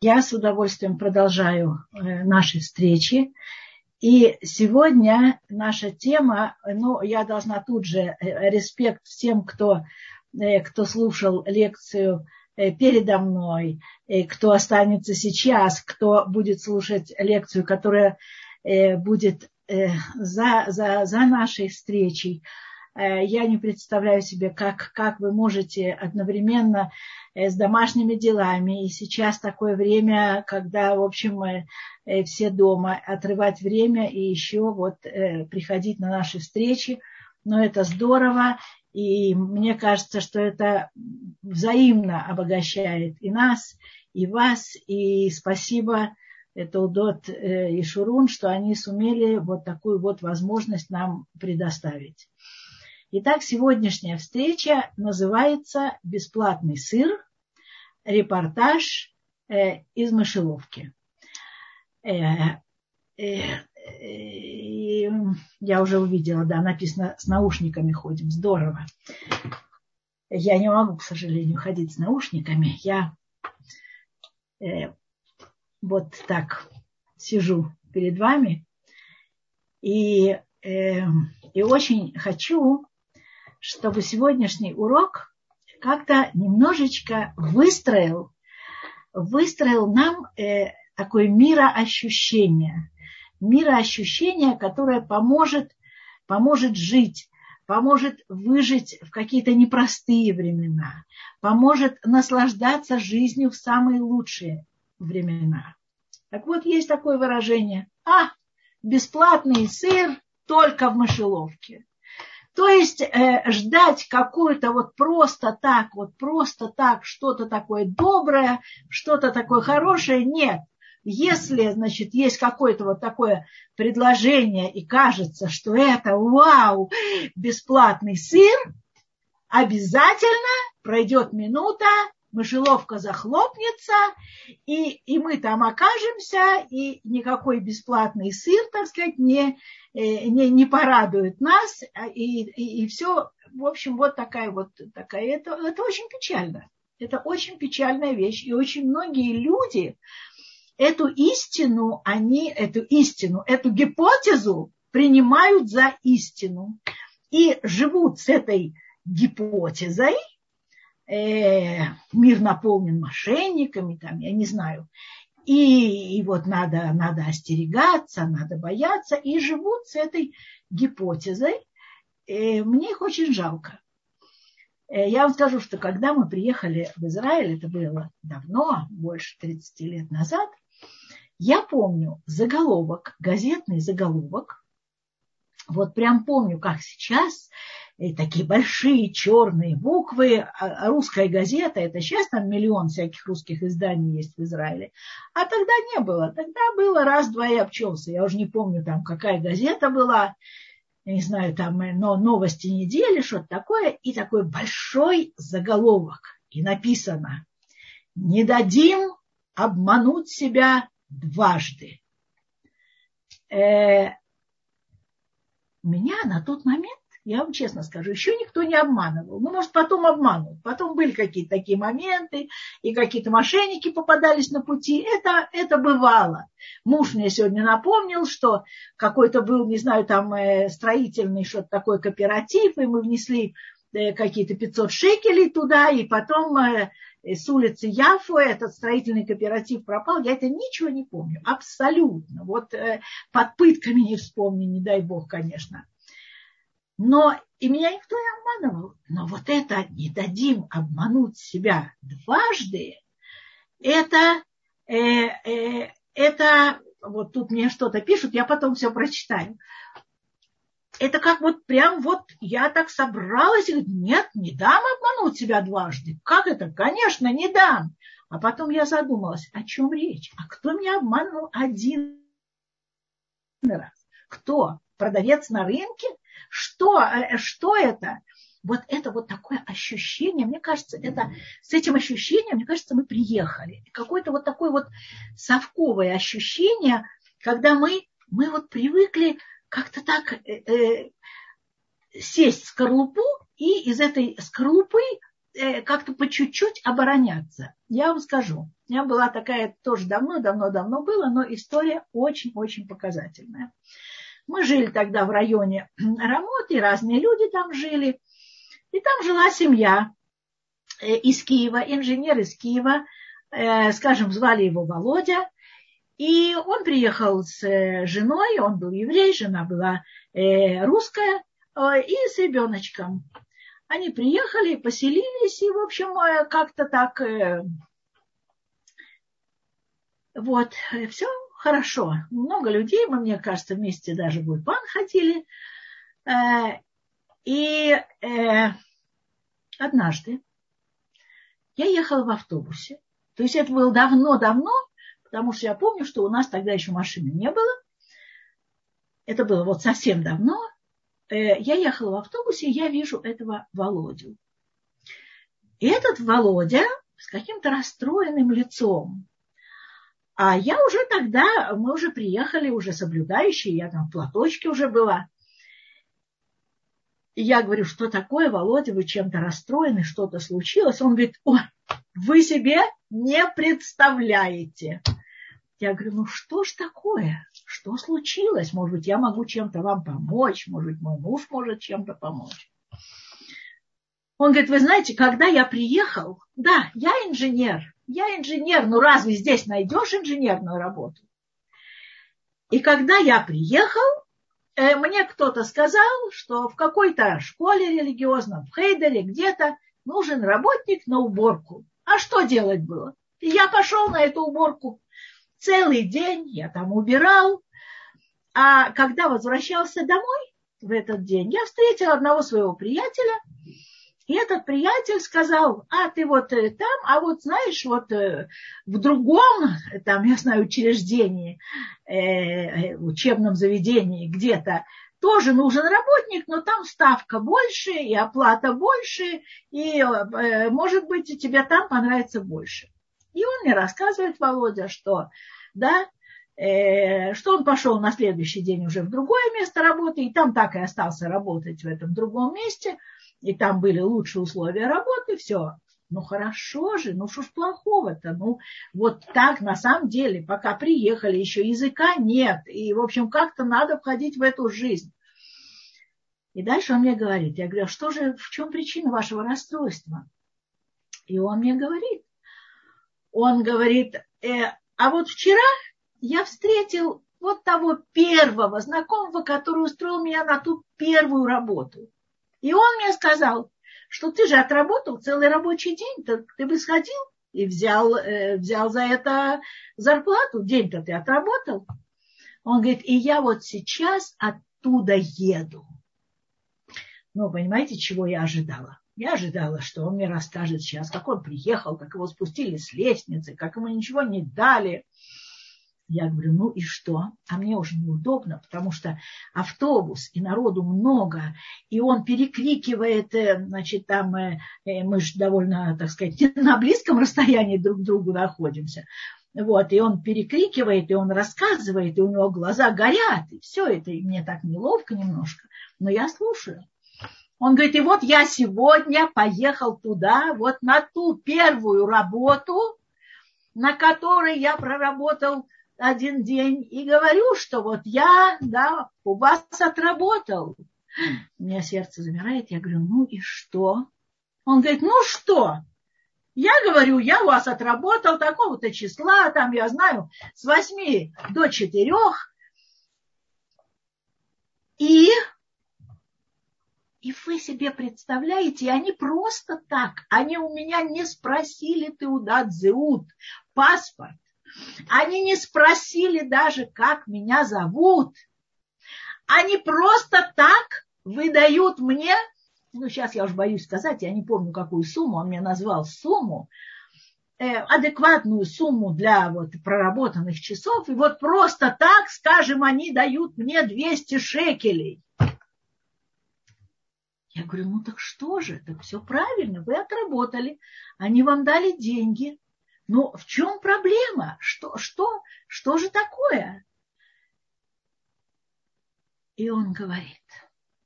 Я с удовольствием продолжаю э, наши встречи. И сегодня наша тема, ну, я должна тут же э, респект всем, кто, э, кто слушал лекцию передо мной, кто останется сейчас, кто будет слушать лекцию, которая будет за, за, за нашей встречей. Я не представляю себе, как, как вы можете одновременно с домашними делами, и сейчас такое время, когда, в общем, мы э, все дома, отрывать время и еще вот приходить на наши встречи. Но это здорово, и мне кажется, что это взаимно обогащает и нас, и вас, и спасибо это Удот и Шурун, что они сумели вот такую вот возможность нам предоставить. Итак, сегодняшняя встреча называется «Бесплатный сыр. Репортаж э, из мышеловки». Э, э, я уже увидела, да, написано «С наушниками ходим». Здорово. Я не могу, к сожалению, ходить с наушниками. Я вот так сижу перед вами и, и очень хочу чтобы сегодняшний урок как-то немножечко выстроил, выстроил нам э, такое мироощущение. Мироощущение, которое поможет, поможет жить, поможет выжить в какие-то непростые времена, поможет наслаждаться жизнью в самые лучшие времена. Так вот, есть такое выражение. А, бесплатный сыр только в мышеловке. То есть э, ждать какую-то вот просто так, вот просто так, что-то такое доброе, что-то такое хорошее, нет. Если, значит, есть какое-то вот такое предложение и кажется, что это, вау, бесплатный сыр, обязательно пройдет минута, мышеловка захлопнется, и, и мы там окажемся, и никакой бесплатный сыр, так сказать, не, э, не, не порадует нас, а, и, и, и все, в общем, вот такая вот такая, это, это очень печально. Это очень печальная вещь, и очень многие люди эту истину, они, эту истину, эту гипотезу принимают за истину и живут с этой гипотезой, э, мир наполнен мошенниками, там, я не знаю. И, и вот надо, надо остерегаться, надо бояться, и живут с этой гипотезой. Э, мне их очень жалко. Э, я вам скажу, что когда мы приехали в Израиль, это было давно, больше 30 лет назад, я помню заголовок, газетный заголовок, вот прям помню, как сейчас, и такие большие черные буквы, а, русская газета, это сейчас там миллион всяких русских изданий есть в Израиле, а тогда не было, тогда было раз-два и обчелся, я уже не помню там, какая газета была, я не знаю, там э, но новости недели, что-то такое, и такой большой заголовок, и написано, не дадим обмануть себя дважды. Э, меня на тот момент я вам честно скажу, еще никто не обманывал. Ну, может, потом обманут. Потом были какие-то такие моменты, и какие-то мошенники попадались на пути. Это, это бывало. Муж мне сегодня напомнил, что какой-то был, не знаю, там э, строительный что-то такое кооператив, и мы внесли э, какие-то 500 шекелей туда, и потом э, с улицы Яфу этот строительный кооператив пропал. Я это ничего не помню. Абсолютно. Вот под пытками не вспомню, не дай бог, конечно. Но и меня никто не обманывал. Но вот это не дадим обмануть себя дважды, это, э, э, это вот тут мне что-то пишут, я потом все прочитаю. Это как вот прям вот я так собралась и говорю, нет, не дам обмануть себя дважды. Как это? Конечно, не дам. А потом я задумалась, о чем речь? А кто меня обманул один раз? Кто? Продавец на рынке? Что, э, что это? Вот это вот такое ощущение, мне кажется, это, с этим ощущением, мне кажется, мы приехали. Какое-то вот такое вот совковое ощущение, когда мы, мы вот привыкли как-то так э, э, сесть в скорлупу и из этой скорлупы э, как-то по чуть-чуть обороняться. Я вам скажу. У меня была такая тоже давно-давно-давно было, но история очень-очень показательная. Мы жили тогда в районе Рамоты, разные люди там жили. И там жила семья э, из Киева, инженер из Киева, э, скажем, звали его Володя. И он приехал с э, женой, он был еврей, жена была русская, и с ребеночком. Они приехали, поселились, и, в общем, как-то так вот, все хорошо. Много людей, мы, мне кажется, вместе даже в Ульпан ходили. И э, однажды я ехала в автобусе. То есть это было давно-давно, потому что я помню, что у нас тогда еще машины не было. Это было вот совсем давно. Э, я ехала в автобусе, и я вижу этого Володю. И этот Володя с каким-то расстроенным лицом. А я уже тогда, мы уже приехали, уже соблюдающие, я там в платочке уже была. И я говорю, что такое, Володя, вы чем-то расстроены, что-то случилось. Он говорит, ой, вы себе не представляете. Я говорю, ну что ж такое? Что случилось? Может быть, я могу чем-то вам помочь? Может быть, мой муж может чем-то помочь? Он говорит, вы знаете, когда я приехал, да, я инженер, я инженер, ну разве здесь найдешь инженерную работу? И когда я приехал, Э, мне кто-то сказал, что в какой-то школе религиозном, в Хейделе где-то нужен работник на уборку. А что делать было? И я пошел на эту уборку. Целый день я там убирал. А когда возвращался домой в этот день, я встретил одного своего приятеля – и этот приятель сказал, а ты вот э, там, а вот знаешь, вот э, в другом, там, я знаю, учреждении, э, учебном заведении где-то, тоже нужен работник, но там ставка больше, и оплата больше, и, может быть, тебе там понравится больше. И он мне рассказывает, Володя, что, да, что он пошел на следующий день уже в другое место работы, и там так и остался работать в этом другом месте – и там были лучшие условия работы, все. Ну хорошо же, ну что ж плохого-то? Ну вот так на самом деле, пока приехали, еще языка нет. И, в общем, как-то надо входить в эту жизнь. И дальше он мне говорит, я говорю, а что же, в чем причина вашего расстройства? И он мне говорит, он говорит, э, а вот вчера я встретил вот того первого знакомого, который устроил меня на ту первую работу. И он мне сказал, что ты же отработал целый рабочий день, так ты бы сходил и взял, э, взял за это зарплату. День-то ты отработал. Он говорит, и я вот сейчас оттуда еду. Ну, понимаете, чего я ожидала? Я ожидала, что он мне расскажет сейчас, как он приехал, как его спустили с лестницы, как ему ничего не дали, я говорю, ну и что? А мне уже неудобно, потому что автобус, и народу много, и он перекрикивает, э, значит, там э, э, мы же довольно, так сказать, на близком расстоянии друг к другу находимся. Вот, и он перекрикивает, и он рассказывает, и у него глаза горят, и все это, и мне так неловко немножко, но я слушаю. Он говорит, и вот я сегодня поехал туда, вот на ту первую работу, на которой я проработал один день и говорю, что вот я, да, у вас отработал. У меня сердце замирает, я говорю, ну и что? Он говорит, ну что? Я говорю, я у вас отработал такого-то числа, там, я знаю, с восьми до четырех. И, и вы себе представляете, они просто так, они у меня не спросили ты удат зеут, паспорт. Они не спросили даже, как меня зовут. Они просто так выдают мне, ну сейчас я уже боюсь сказать, я не помню, какую сумму, он мне назвал сумму, э, адекватную сумму для вот проработанных часов, и вот просто так, скажем, они дают мне 200 шекелей. Я говорю, ну так что же, так все правильно, вы отработали, они вам дали деньги, ну, в чем проблема? Что, что, что же такое? И он говорит,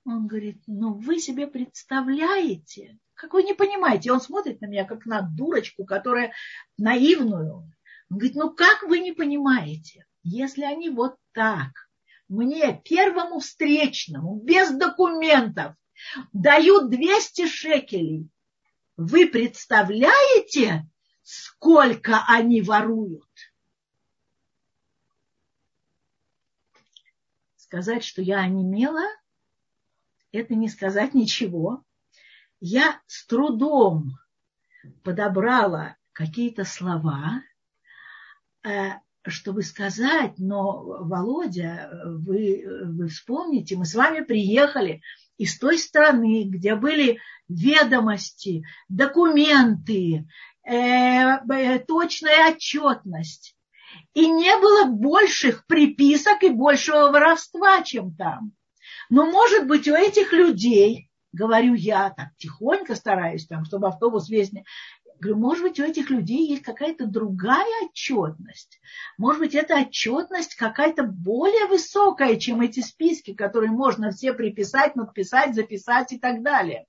Он говорит, ну вы себе представляете, как вы не понимаете. Он смотрит на меня, как на дурочку, которая наивную. Он говорит, ну как вы не понимаете, если они вот так мне, первому встречному, без документов, дают 200 шекелей, вы представляете, сколько они воруют? Сказать, что я онемела, это не сказать ничего. Я с трудом подобрала какие-то слова, э, чтобы сказать, но, Володя, вы, вы вспомните, мы с вами приехали из той страны, где были ведомости, документы, э, э, точная отчетность. И не было больших приписок и большего воровства, чем там. Но, может быть, у этих людей, говорю я, так тихонько стараюсь, там, чтобы автобус весь не... Говорю, может быть, у этих людей есть какая-то другая отчетность. Может быть, эта отчетность какая-то более высокая, чем эти списки, которые можно все приписать, надписать, записать и так далее.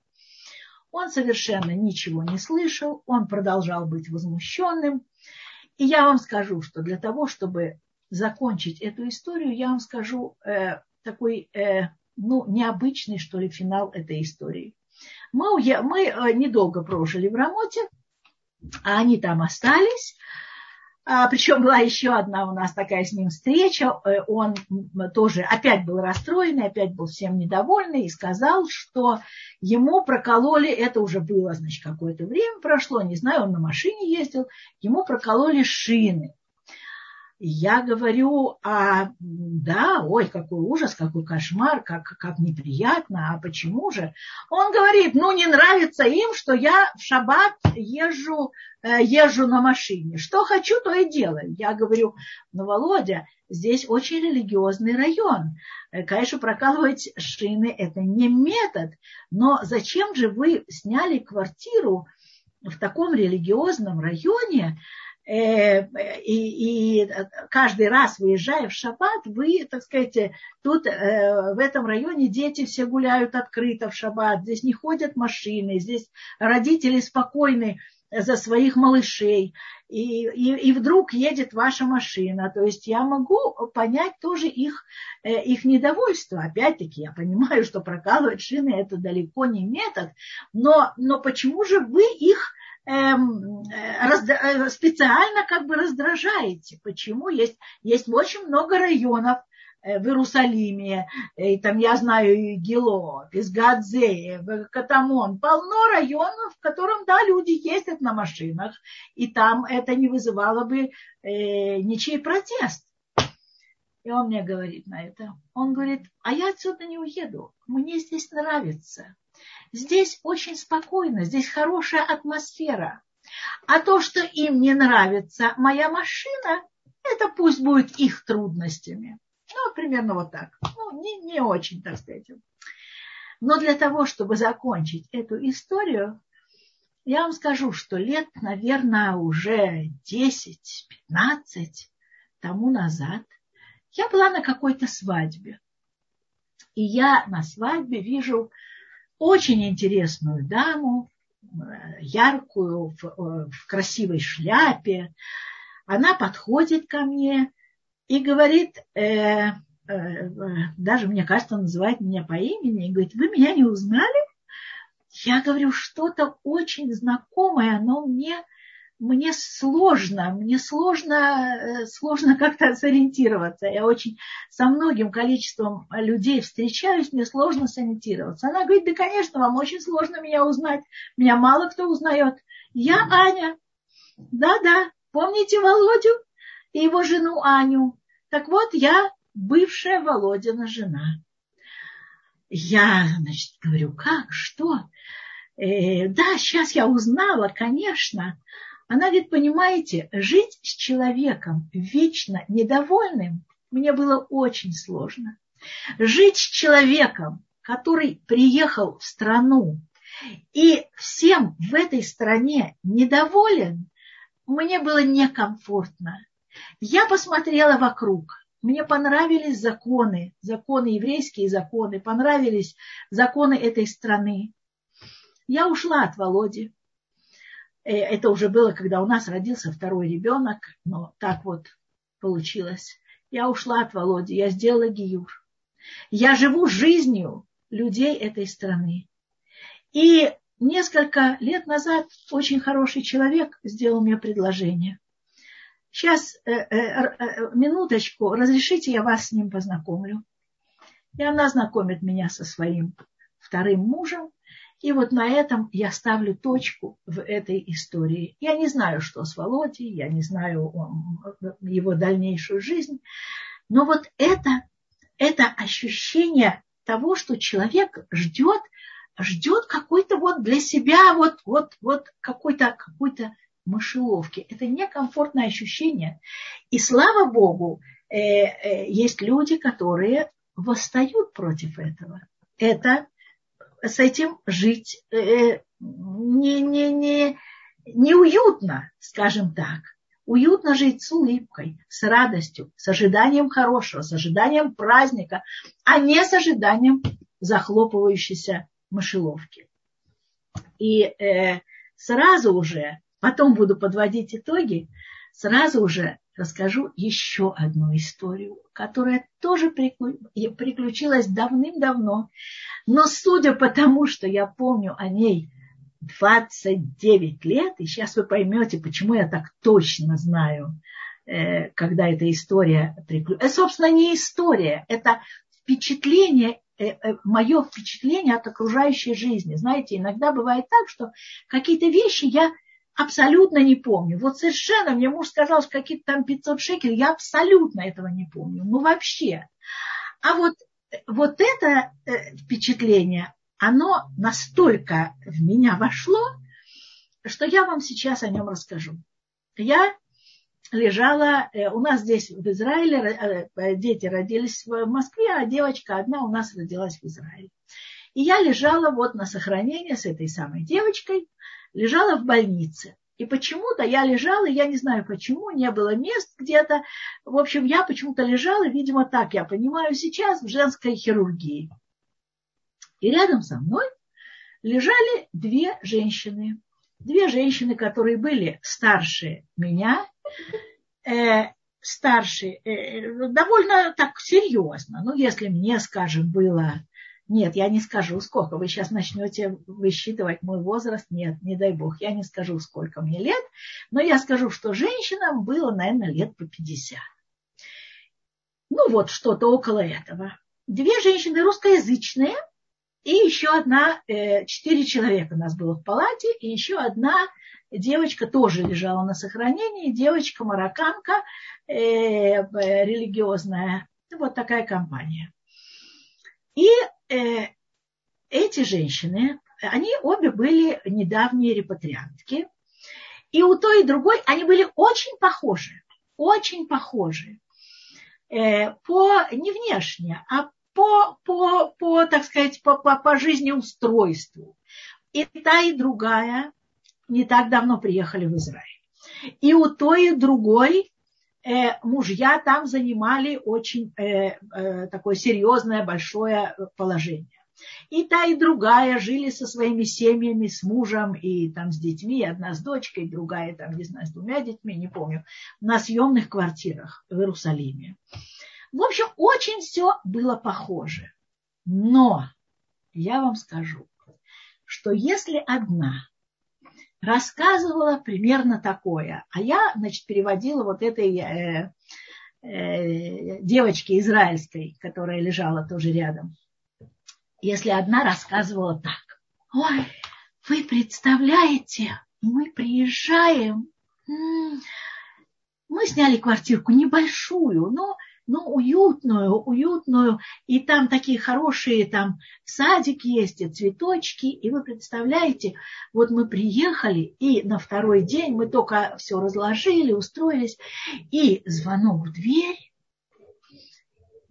Он совершенно ничего не слышал, он продолжал быть возмущенным. И я вам скажу, что для того, чтобы закончить эту историю, я вам скажу э, такой э, ну, необычный, что ли, финал этой истории. Мы, мы э, недолго прожили в Рамоте, а они там остались. А, причем была еще одна у нас такая с ним встреча. Э, он тоже опять был расстроенный, опять был всем недовольный и сказал, что ему прокололи, это уже было, значит, какое-то время прошло, не знаю, он на машине ездил, ему прокололи шины я говорю, а да, ой, какой ужас, какой кошмар, как, как неприятно, а почему же? Он говорит, ну не нравится им, что я в шаббат езжу, э, езжу на машине. Что хочу, то и делаю. Я говорю, ну, Володя, здесь очень религиозный район. Э, конечно, прокалывать шины – это не метод, но зачем же вы сняли квартиру в таком религиозном районе, и, и каждый раз выезжая в шаббат, вы, так сказать, тут э, в этом районе дети все гуляют открыто в шаббат, здесь не ходят машины, здесь родители спокойны за своих малышей, и, и, и вдруг едет ваша машина. То есть я могу понять тоже их, э, их недовольство. Опять-таки, я понимаю, что прокалывать шины это далеко не метод, но, но почему же вы их э, специально как бы раздражаете. Почему? Есть, есть очень много районов э, в Иерусалиме, и там я знаю и Гило, Пизгадзе, Катамон, полно районов, в котором, да, люди ездят на машинах, и там это не вызывало бы э, ничей протест. И он мне говорит на это. Он говорит, а я отсюда не уеду, мне здесь нравится. Здесь очень спокойно, здесь хорошая атмосфера. А то, что им не нравится моя машина, это пусть будет их трудностями. Ну, примерно вот так. Ну, не, не очень, так сказать. Но для того, чтобы закончить эту историю, я вам скажу, что лет, наверное, уже 10-15 тому назад я была на какой-то свадьбе. И я на свадьбе вижу очень интересную даму, яркую, в, в красивой шляпе. Она подходит ко мне и говорит, э, э, даже, мне кажется, называет меня по имени, и говорит, вы меня не узнали? Я говорю, что-то очень знакомое, но мне мне сложно, мне сложно, э, сложно как-то сориентироваться. Я очень со многим количеством людей встречаюсь, мне сложно сориентироваться. Она говорит, да, конечно, вам очень сложно меня узнать. Меня мало кто узнает. Я Аня. Да-да, помните Володю и его жену Аню? Так вот, я бывшая Володина жена. Я, значит, говорю, как, что? Э, да, сейчас я узнала, конечно. Она говорит, понимаете, жить с человеком вечно недовольным мне было очень сложно. Жить с человеком, который приехал в страну и всем в этой стране недоволен, мне было некомфортно. Я посмотрела вокруг. мне понравились законы, законы, еврейские законы, понравились законы этой страны. Я ушла от Володи. Э, это уже было, когда у нас родился второй ребенок, но так вот получилось. Я ушла от Володи, я сделала гиюр. Я живу жизнью людей этой страны. И несколько лет назад очень хороший человек сделал мне предложение. Сейчас, э, э, минуточку, разрешите, я вас с ним познакомлю. И она знакомит меня со своим вторым мужем. И вот на этом я ставлю точку в этой истории. Я не знаю, что с Володей, я не знаю его дальнейшую жизнь. Но вот это, это ощущение того, что человек ждет, ждет какой-то вот для себя вот, вот, вот какой-то какой мышеловки. Это некомфортное ощущение. И слава Богу, э, э, есть люди, которые восстают против этого. Это с этим жить э, не, не, не, неуютно, скажем так. Уютно жить с улыбкой, с радостью, с ожиданием хорошего, с ожиданием праздника, а не с ожиданием захлопывающейся мышеловки. И э, сразу уже Потом буду подводить итоги. Сразу уже расскажу еще одну историю, которая тоже приключилась давным-давно. Но судя по тому, что я помню о ней 29 лет, и сейчас вы поймете, почему я так точно знаю, э, когда эта история приключилась. Это, собственно, не история, это впечатление э, э, мое впечатление от окружающей жизни. Знаете, иногда бывает так, что какие-то вещи я абсолютно не помню. Вот совершенно, мне муж сказал, что какие-то там 500 шекелей, я абсолютно этого не помню. Ну вообще. А вот, вот это э, впечатление, оно настолько в меня вошло, что я вам сейчас о нем расскажу. Я лежала, э, у нас здесь в Израиле, э, дети родились в Москве, а девочка одна у нас родилась в Израиле. И я лежала вот на сохранение с этой самой девочкой, лежала в больнице. И почему-то я лежала, я не знаю почему, не было мест где-то. В общем, я почему-то лежала, видимо, так я понимаю сейчас, в женской хирургии. И рядом со мной лежали две женщины. Две женщины, которые были старше меня, э, старше, э, довольно так серьезно. Ну, если мне, скажем, было нет, я не скажу, сколько. Вы сейчас начнете высчитывать мой возраст. Нет, не дай бог, я не скажу, сколько мне лет. Но я скажу, что женщинам было, наверное, лет по 50. Ну вот, что-то около этого. Две женщины русскоязычные, и еще одна, э, четыре человека у нас было в палате, и еще одна девочка тоже лежала на сохранении, девочка марокканка, э, религиозная. Вот такая компания. И э, эти женщины, они обе были недавние репатриантки. И у той и другой они были очень похожи. Очень похожи. Э, по, не внешне, а по, по, по так сказать, по, по, по жизнеустройству. И та, и другая не так давно приехали в Израиль. И у той и другой э, мужья там занимали очень э, э, такое серьезное, большое положение. И та, и другая жили со своими семьями, с мужем и там с детьми, одна с дочкой, другая там, не знаю, с двумя детьми, не помню, на съемных квартирах в Иерусалиме. В общем, очень все было похоже. Но я вам скажу, что если одна рассказывала примерно такое. А я, значит, переводила вот этой э, э, девочке израильской, которая лежала тоже рядом. Если одна рассказывала так. Ой, вы представляете, мы приезжаем, мы сняли квартирку небольшую, но ну, уютную, уютную, и там такие хорошие, там садик есть, и цветочки, и вы представляете, вот мы приехали, и на второй день мы только все разложили, устроились, и звонок в дверь,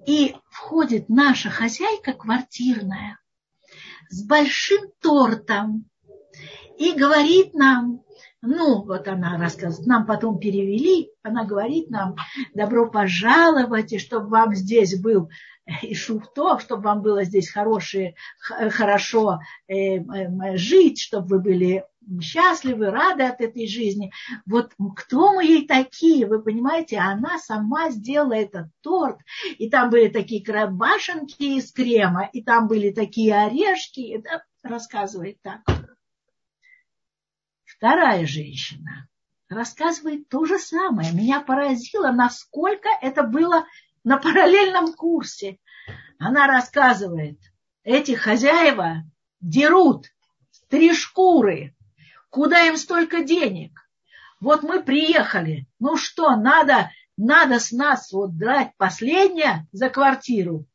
и входит наша хозяйка квартирная с большим тортом и говорит нам, ну, вот она рассказывает, нам потом перевели, она говорит нам, добро пожаловать, и чтобы вам здесь был и шуфто, чтобы вам было здесь хорошее, хорошо э, э, жить, чтобы вы были счастливы, рады от этой жизни. Вот кто мы ей такие, вы понимаете, она сама сделала этот торт, и там были такие башенки из крема, и там были такие орешки, это рассказывает так. Вторая женщина рассказывает то же самое. Меня поразило, насколько это было на параллельном курсе. Она рассказывает, эти хозяева дерут три шкуры. Куда им столько денег? Вот мы приехали. Ну что, надо, надо с нас вот драть последнее за квартиру.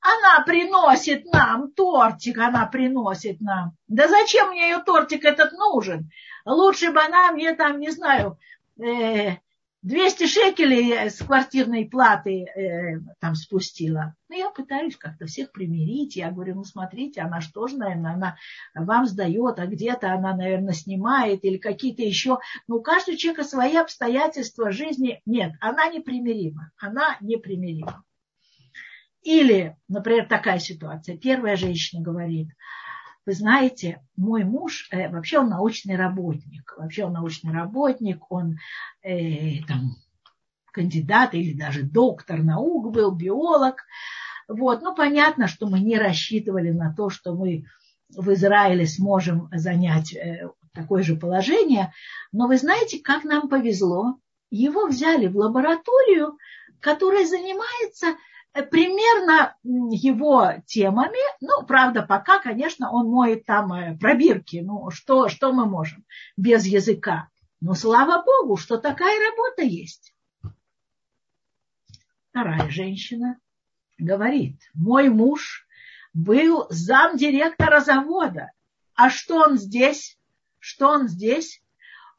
Она приносит нам тортик, она приносит нам. Да зачем мне ее тортик этот нужен? Лучше бы она мне там, не знаю, э, 200 шекелей с квартирной платы э, там спустила. Ну, я пытаюсь как-то всех примирить. Я говорю, ну, смотрите, она что же, наверное, она вам сдает, а где-то она, наверное, снимает или какие-то еще. Ну, у каждого человека свои обстоятельства жизни. Нет, она непримирима. Она непримирима. Или, например, такая ситуация. Первая женщина говорит, вы знаете, мой муж, э, вообще он научный работник, вообще он научный работник, он э, там, кандидат или даже доктор наук был, биолог. Вот. Ну, понятно, что мы не рассчитывали на то, что мы в Израиле сможем занять э, такое же положение. Но вы знаете, как нам повезло? Его взяли в лабораторию, которая занимается примерно его темами. Ну, правда, пока, конечно, он моет там э, пробирки. Ну, что, что мы можем без языка? Но слава Богу, что такая работа есть. Вторая женщина говорит, мой муж был замдиректора завода. А что он здесь? Что он здесь?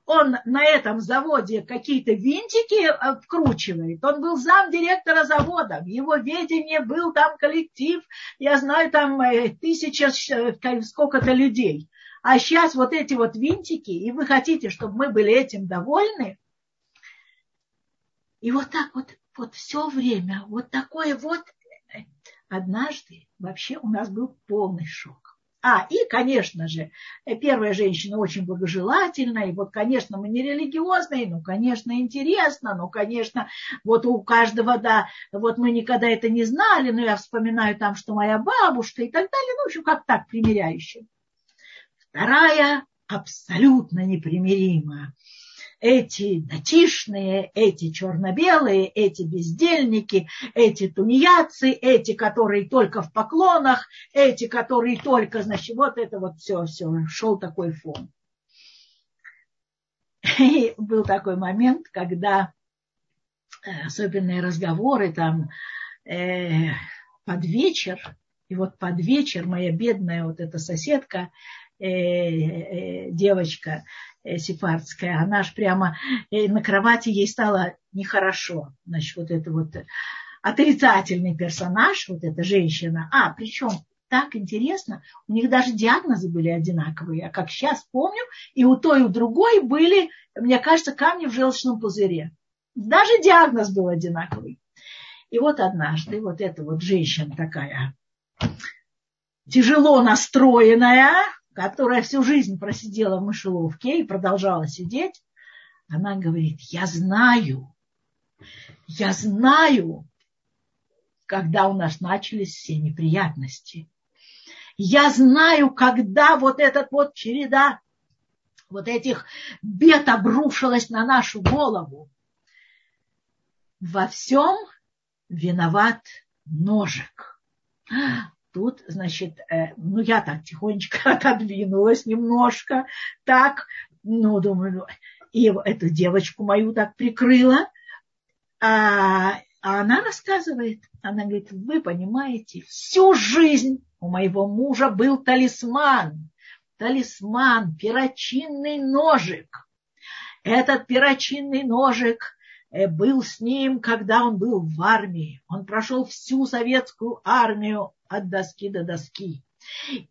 Он на этом заводе какие-то винтики э, вкручивает. Он был зам директора завода. В его ведении был там коллектив, я знаю, там э, тысяча, э, сколько-то людей. А сейчас вот эти вот винтики, и вы хотите, чтобы мы были этим довольны? И вот так вот, вот все время, вот такое вот. Однажды вообще у нас был полный шок. А, и, конечно же, первая женщина очень благожелательная, и вот, конечно, мы не религиозные, ну, конечно, интересно, ну, конечно, вот у каждого, да, вот мы никогда это не знали, но я вспоминаю там, что моя бабушка и так далее, ну, в общем, как так, примиряющая. Вторая абсолютно непримиримая эти датишные, эти черно-белые, эти бездельники, эти тунеядцы, эти, которые только в поклонах, эти, которые только, значит, вот это вот все, все, шел такой фон. И был такой момент, когда э, особенные разговоры там э, под вечер, и вот под вечер моя бедная вот эта соседка, девочка, Э, сефардская, она ж прямо э, на кровати ей стало нехорошо. Значит, вот это вот отрицательный персонаж, вот эта женщина. А, причем так интересно, у них даже диагнозы были одинаковые. Я как сейчас помню, и у той, и у другой были, мне кажется, камни в желчном пузыре. Даже диагноз был одинаковый. И вот однажды вот эта вот женщина такая тяжело настроенная, которая всю жизнь просидела в мышеловке и продолжала сидеть, она говорит, я знаю, я знаю, когда у нас начались все неприятности. Я знаю, когда вот этот вот череда вот этих бед обрушилась на нашу голову. Во всем виноват ножик тут, значит, э, ну, я так тихонечко отодвинулась немножко, так, ну, думаю, ну, и эту девочку мою так прикрыла, а, а она рассказывает, она говорит, вы понимаете, всю жизнь у моего мужа был талисман, талисман, перочинный ножик. Этот перочинный ножик Э, был с ним, когда он был в армии. Он прошел всю советскую армию от доски до доски.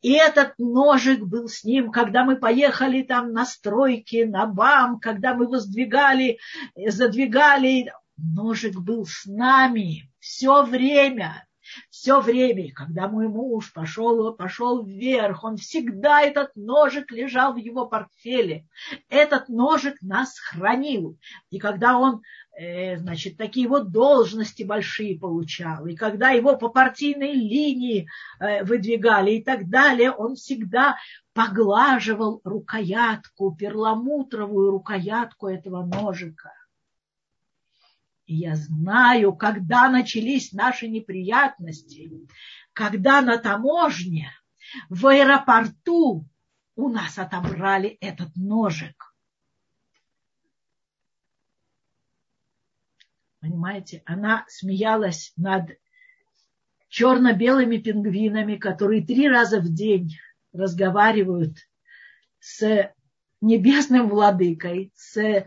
И этот ножик был с ним, когда мы поехали там на стройки, на БАМ, когда мы воздвигали, задвигали. Ножик был с нами все время все время, когда мой муж пошел, пошел вверх, он всегда этот ножик лежал в его портфеле. Этот ножик нас хранил. И когда он, значит, такие вот должности большие получал, и когда его по партийной линии э, выдвигали и так далее, он всегда поглаживал рукоятку, перламутровую рукоятку этого ножика. И я знаю, когда начались наши неприятности, когда на таможне, в аэропорту у нас отобрали этот ножик. Понимаете, она смеялась над черно-белыми пингвинами, которые три раза в день разговаривают с небесным владыкой, с, э,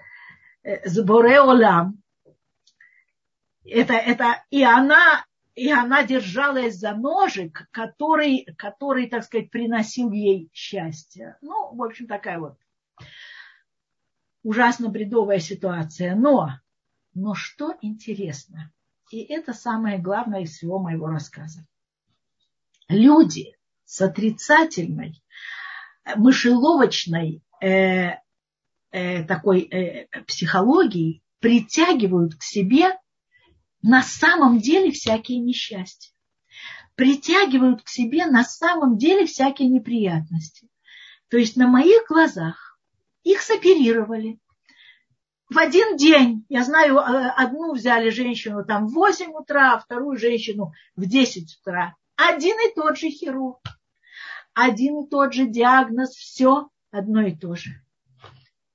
с Бореолам, это, это, и она, и она держалась за ножик, который, который, так сказать, приносил ей счастье. Ну, в общем, такая вот ужасно бредовая ситуация. Но, но что интересно, и это самое главное из всего моего рассказа. Люди с отрицательной, мышеловочной э, э, такой э, психологией притягивают к себе на самом деле всякие несчастья. Притягивают к себе на самом деле всякие неприятности. То есть на моих глазах их соперировали. В один день, я знаю, э, одну взяли женщину там в 8 утра, а вторую женщину в 10 утра. Один и тот же хирург, один и тот же диагноз, все одно и то же.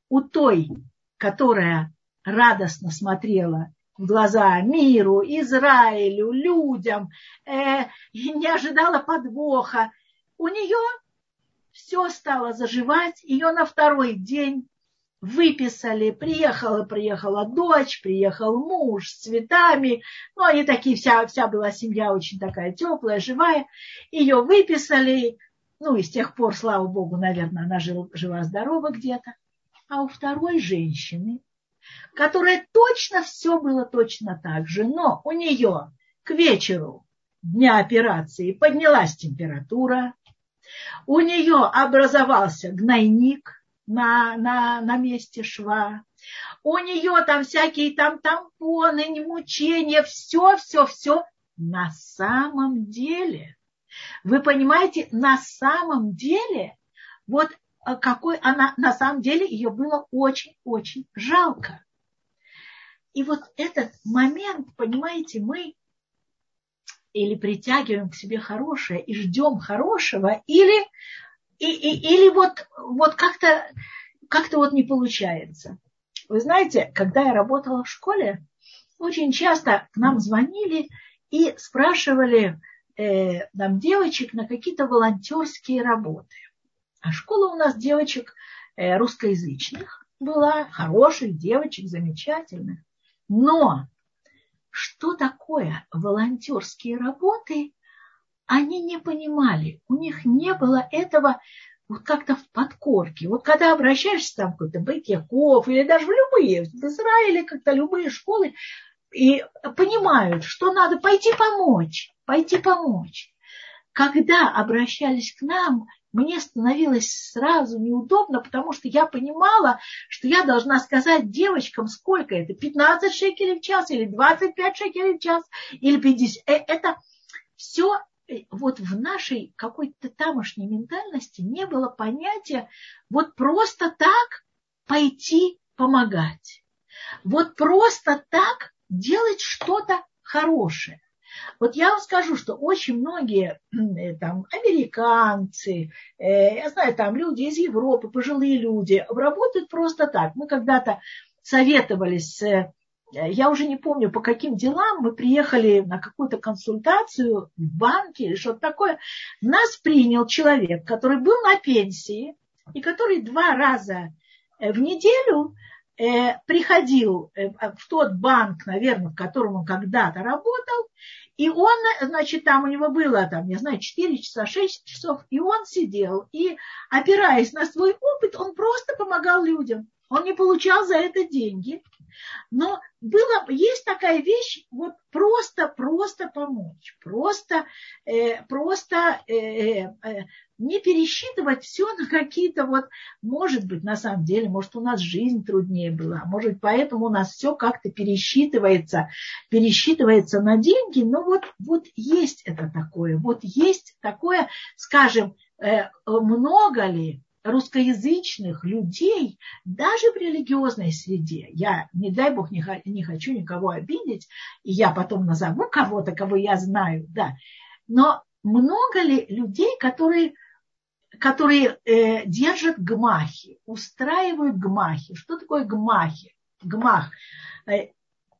У той, которая радостно смотрела в глаза миру, Израилю, людям, э, и не ожидала подвоха. У нее все стало заживать, ее на второй день выписали, приехала, приехала дочь, приехал муж с цветами, ну, они такие, вся, вся была семья очень такая теплая, живая, ее выписали, ну, и с тех пор, слава богу, наверное, она жива-здорова где-то. А у второй женщины которая точно все было точно так же, но у нее к вечеру дня операции поднялась температура, у нее образовался гнойник на, на, на месте шва, у нее там всякие там тампоны, мучения, все, все, все на самом деле. Вы понимаете, на самом деле, вот а какой она, на самом деле ее было очень-очень жалко. И вот этот момент, понимаете, мы или притягиваем к себе хорошее и ждем хорошего, или, и, и, или вот, вот как-то как вот не получается. Вы знаете, когда я работала в школе, очень часто к нам звонили и спрашивали э, нам девочек на какие-то волонтерские работы. А школа у нас девочек э, русскоязычных была, хороших девочек, замечательных. Но что такое волонтерские работы, они не понимали. У них не было этого вот как-то в подкорке. Вот когда обращаешься там какой-то Бекяков или даже в любые, в Израиле как-то любые школы, и понимают, что надо пойти помочь, пойти помочь. Когда обращались к нам, мне становилось сразу неудобно, потому что я понимала, что я должна сказать девочкам, сколько это, 15 шекелей в час или 25 шекелей в час или 50. Э, это все вот в нашей какой-то тамошней ментальности не было понятия вот просто так пойти помогать. Вот просто так делать что-то хорошее. Вот я вам скажу, что очень многие э, там американцы, э, я знаю, там люди из Европы, пожилые люди, работают просто так. Мы когда-то советовались с я уже не помню, по каким делам мы приехали на какую-то консультацию в банке или что-то такое. Нас принял человек, который был на пенсии и который два раза э, в неделю приходил в тот банк, наверное, в котором он когда-то работал, И он, значит, там у него было, там, не знаю, 4 часа, 6 часов, и он сидел, и опираясь на свой опыт, он просто помогал людям. Он не получал за это деньги, но было, есть такая вещь, вот просто, просто помочь, просто, э, просто э, э, не пересчитывать все на какие-то вот, может быть, на самом деле, может, у нас жизнь труднее была, может, поэтому у нас все как-то пересчитывается, пересчитывается на деньги, но вот, вот есть это такое, вот есть такое, скажем, э, много ли русскоязычных людей даже в религиозной среде. Я, не дай бог, не, не хочу никого обидеть, и я потом назову кого-то, кого я знаю, да. Но много ли людей, которые, которые э, держат гмахи, устраивают гмахи? Что такое гмахи? Гмах. Э,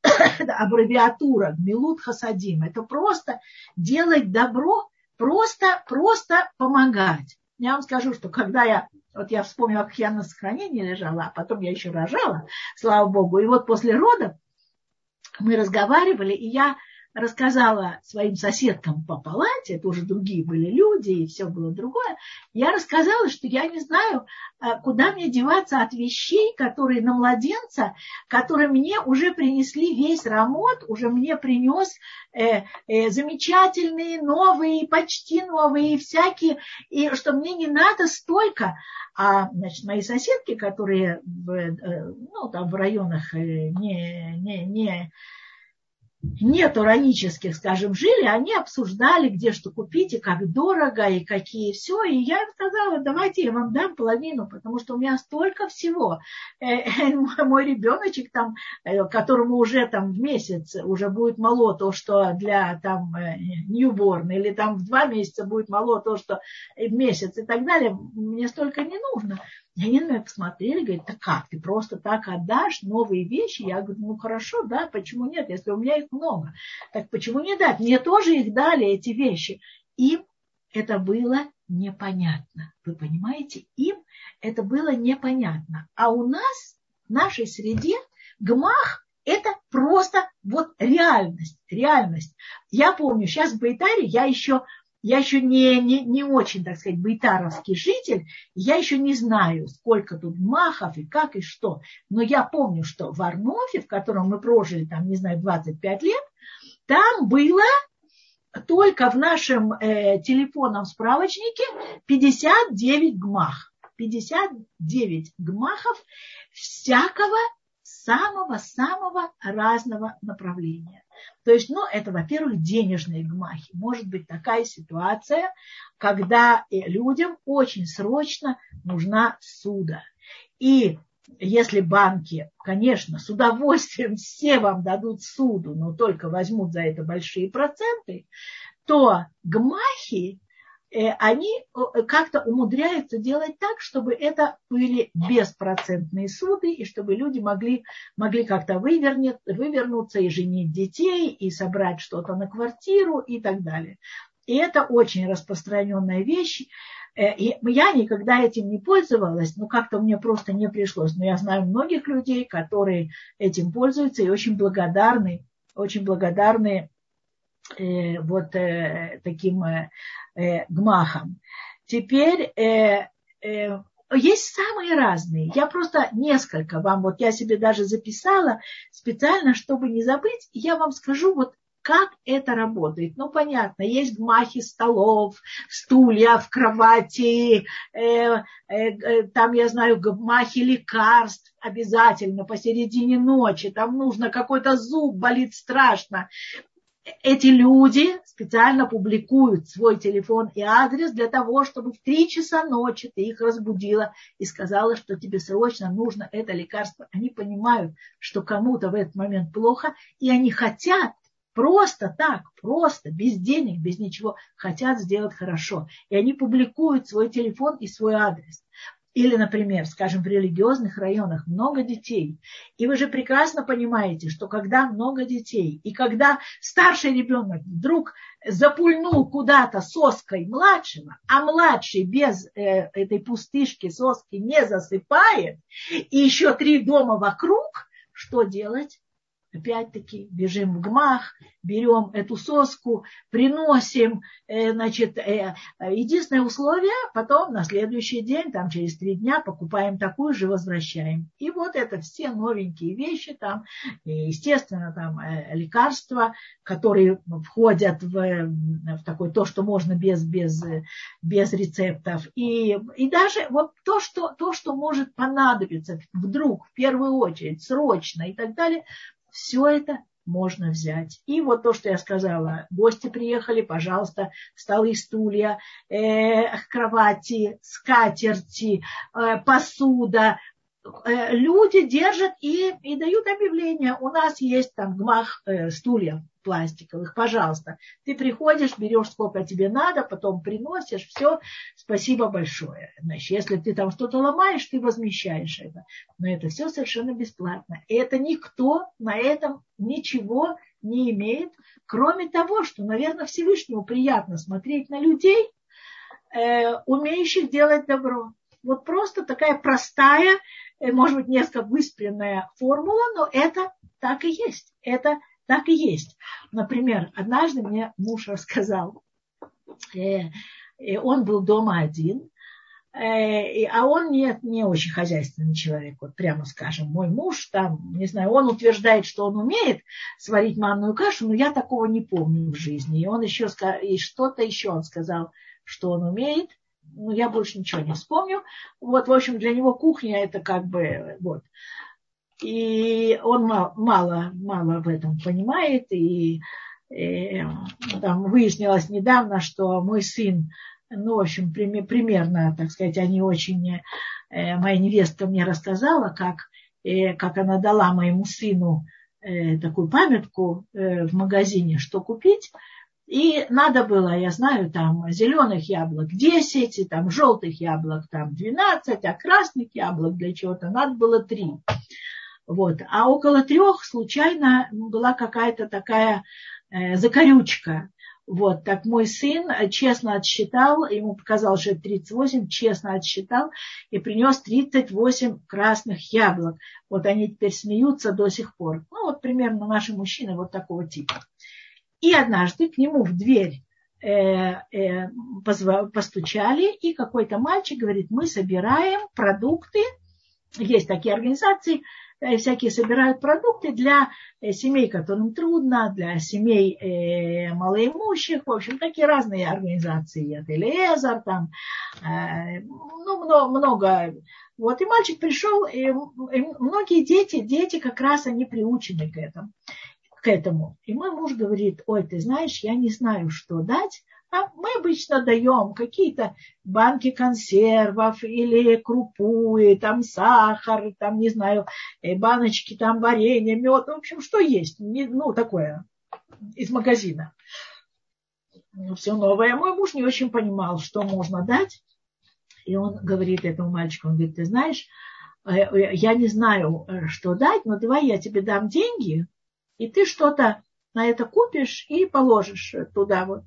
аббревиатура Милут Хасадим. Это просто делать добро, просто, просто помогать. Я вам скажу, что когда я, вот я вспомнила, как я на сохранении лежала, а потом я еще рожала, слава богу, и вот после родов мы разговаривали, и я рассказала своим соседкам по палате, это уже другие были люди, и все было другое, я рассказала, что я не знаю, а, куда мне деваться от вещей, которые на младенца, которые мне уже принесли весь рамот, уже мне принес э, э, замечательные, новые, почти новые, всякие, и что мне не надо столько. А значит, мои соседки, которые в, э, ну, там в районах э, не, не, не нет уранических, скажем, жили, они обсуждали, где что купить и как дорого, и какие все. И я им сказала, давайте я вам дам половину, потому что у меня столько всего. Э, мой ребеночек там, э, которому уже там в месяц уже будет мало то, что для там ньюборн, или там в два месяца будет мало то, что в месяц и так далее, мне столько не нужно. И они на меня посмотрели, говорят, да как, ты просто так отдашь новые вещи? Я говорю, ну хорошо, да, почему нет, если у меня их много. Так почему не дать? Мне тоже их дали, эти вещи. Им это было непонятно. Вы понимаете? Им это было непонятно. А у нас, в нашей среде, гмах – это просто вот реальность. Реальность. Я помню, сейчас в Байтаре я еще я еще не, не, не очень, так сказать, байтаровский житель, я еще не знаю, сколько тут махов и как и что. Но я помню, что в Арнофе, в котором мы прожили, там, не знаю, 25 лет, там было только в нашем э, телефонном справочнике 59 гмах. 59 гмахов всякого самого-самого разного направления. То есть, ну, это, во-первых, денежные гмахи. Может быть такая ситуация, когда э, людям очень срочно нужна суда. И если банки, конечно, с удовольствием все вам дадут суду, но только возьмут за это большие проценты, то гмахи они э, как-то умудряются делать так, чтобы это были беспроцентные суды, и чтобы люди могли, могли как-то вывернуть, вывернуться и женить детей, и собрать что-то на квартиру и так далее. И это очень распространенная вещь. Э, и я никогда этим не пользовалась, но как-то мне просто не пришлось. Но я знаю многих людей, которые этим пользуются и очень благодарны, очень благодарны э, вот э, таким э, э, гмахом. Теперь э, э, есть самые разные. Я просто несколько вам, вот я себе даже записала специально, чтобы не забыть. Я вам скажу вот как это работает? Ну, понятно, есть гмахи столов, стульев, кровати, э, э, э, там, я знаю, гмахи лекарств обязательно посередине ночи, там нужно какой-то зуб, болит страшно эти люди специально публикуют свой телефон и адрес для того, чтобы в три часа ночи ты их разбудила и сказала, что тебе срочно нужно это лекарство. Они понимают, что кому-то в этот момент плохо, и они хотят просто так, просто, без денег, без ничего, хотят сделать хорошо. И они публикуют свой телефон и свой адрес. Или, например, скажем, в религиозных районах много детей. И вы же прекрасно понимаете, что когда много детей, и когда старший ребенок вдруг запульнул куда-то соской младшего, а младший без э, этой пустышки соски не засыпает, и еще три дома вокруг, что делать? Опять-таки бежим в гмах, берем эту соску, приносим, э, значит, э, единственное условие, потом на следующий день, там через три дня покупаем такую же, возвращаем. И вот это все новенькие вещи, там, естественно, там э, лекарства, которые входят в, в такое то, что можно без, без, без рецептов. И, и даже вот то что, то, что может понадобиться вдруг, в первую очередь, срочно и так далее, все это можно взять. И вот то, что я сказала, гости приехали, пожалуйста, столы, стулья, э, кровати, скатерти, э, посуда. Э, люди держат и, и дают объявление. У нас есть там гмах э, стульев пластиковых, пожалуйста. Ты приходишь, берешь сколько тебе надо, потом приносишь, все, спасибо большое. Значит, если ты там что-то ломаешь, ты возмещаешь это. Но это все совершенно бесплатно. И это никто на этом ничего не имеет, кроме того, что, наверное, Всевышнему приятно смотреть на людей, э, умеющих делать добро. Вот просто такая простая, может быть, несколько выспренная формула, но это так и есть. Это так и есть. Например, однажды мне муж рассказал, э, э, он был дома один, э, а он не, не очень хозяйственный человек, вот прямо скажем. Мой муж там, не знаю, он утверждает, что он умеет сварить манную кашу, но я такого не помню в жизни. И он еще и что-то еще он сказал, что он умеет. Ну, я больше ничего не вспомню. Вот, в общем, для него кухня это как бы, вот. И он мало, мало в этом понимает. И, и там выяснилось недавно, что мой сын, ну, в общем, примерно, так сказать, они очень... Э, моя невестка мне рассказала, как, э, как она дала моему сыну э, такую памятку в магазине, что купить. И надо было, я знаю, там зеленых яблок 10, и там желтых яблок там 12, а красных яблок для чего-то надо было 3. Вот. А около трех случайно была какая-то такая э, закорючка. Вот, так мой сын честно отсчитал, ему показалось, что это 38, честно отсчитал и принес 38 красных яблок. Вот они теперь смеются до сих пор. Ну, вот примерно наши мужчины вот такого типа. И однажды к нему в дверь э, э, постучали, и какой-то мальчик говорит, мы собираем продукты, есть такие организации, Э, всякие собирают продукты для семей, которым трудно, для семей малоимущих, в общем, такие разные организации, Элиэзер, там, ну, много, много. Вот, и мальчик пришел, и многие дети, дети как раз они приучены к этому к этому. И мой муж говорит, ой, ты знаешь, я не знаю, что дать, а мы обычно даем какие-то банки консервов или крупу, и там сахар, там, не знаю, э, баночки, там варенье, мед, в общем, что есть, ну, такое из магазина. Ну, все новое. Мой муж не очень понимал, что можно дать. И он говорит этому мальчику, он говорит, ты знаешь, э, э, я не знаю, что дать, но давай я тебе дам деньги, и ты что-то на это купишь и положишь туда вот.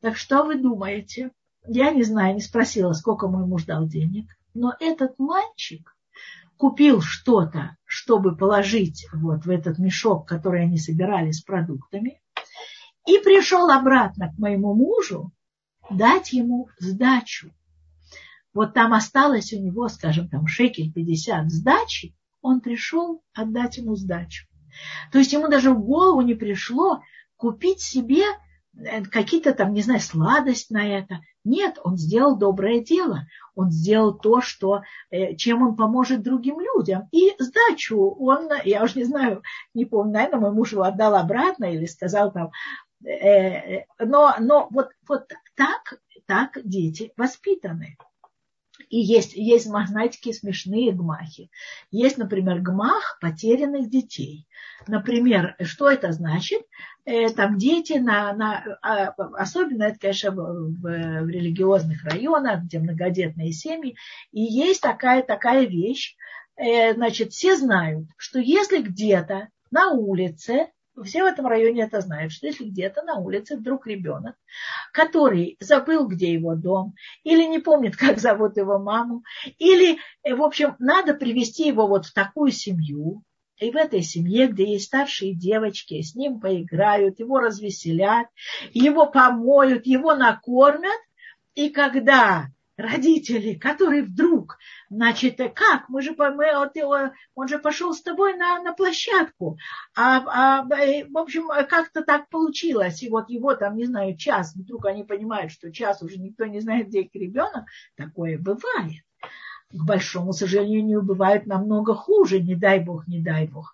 Так что вы думаете? Я не знаю, не спросила, сколько мой муж дал денег. Но этот мальчик купил что-то, чтобы положить вот в этот мешок, который они собирали с продуктами, и пришел обратно к моему мужу дать ему сдачу. Вот там осталось у него, скажем, там шекель 50 сдачи, он пришел отдать ему сдачу. То есть ему даже в голову не пришло купить себе Э, какие-то там, не знаю, сладость на это. Нет, он сделал доброе дело. Он сделал то, что, э, чем он поможет другим людям. И сдачу он, я уже не знаю, не помню, наверное, мой муж его отдал обратно или сказал там, э, но, но вот, вот так, так дети воспитаны. И есть, есть, знаете, такие смешные гмахи. Есть, например, гмах потерянных детей. Например, что это значит? Э, там дети, на, на, а, особенно это, конечно, в, в, в религиозных районах, где многодетные семьи. И есть такая, такая вещь, э, значит, все знают, что если где-то на улице все в этом районе это знают, что если где-то на улице вдруг ребенок, который забыл, где его дом, или не помнит, как зовут его маму, или, э, в общем, надо привести его вот в такую семью, И в этой семье, где есть старшие девочки, с ним поиграют, его развеселят, его помоют, его накормят. И когда родители, которые вдруг, значит, как, мы же, мы, вот, он же пошел с тобой на, на площадку, а, а, в общем, как-то так получилось, и вот его там, не знаю, час, вдруг они понимают, что час уже никто не знает, где их ребенок, такое бывает. К большому сожалению, бывает намного хуже, не дай бог, не дай бог.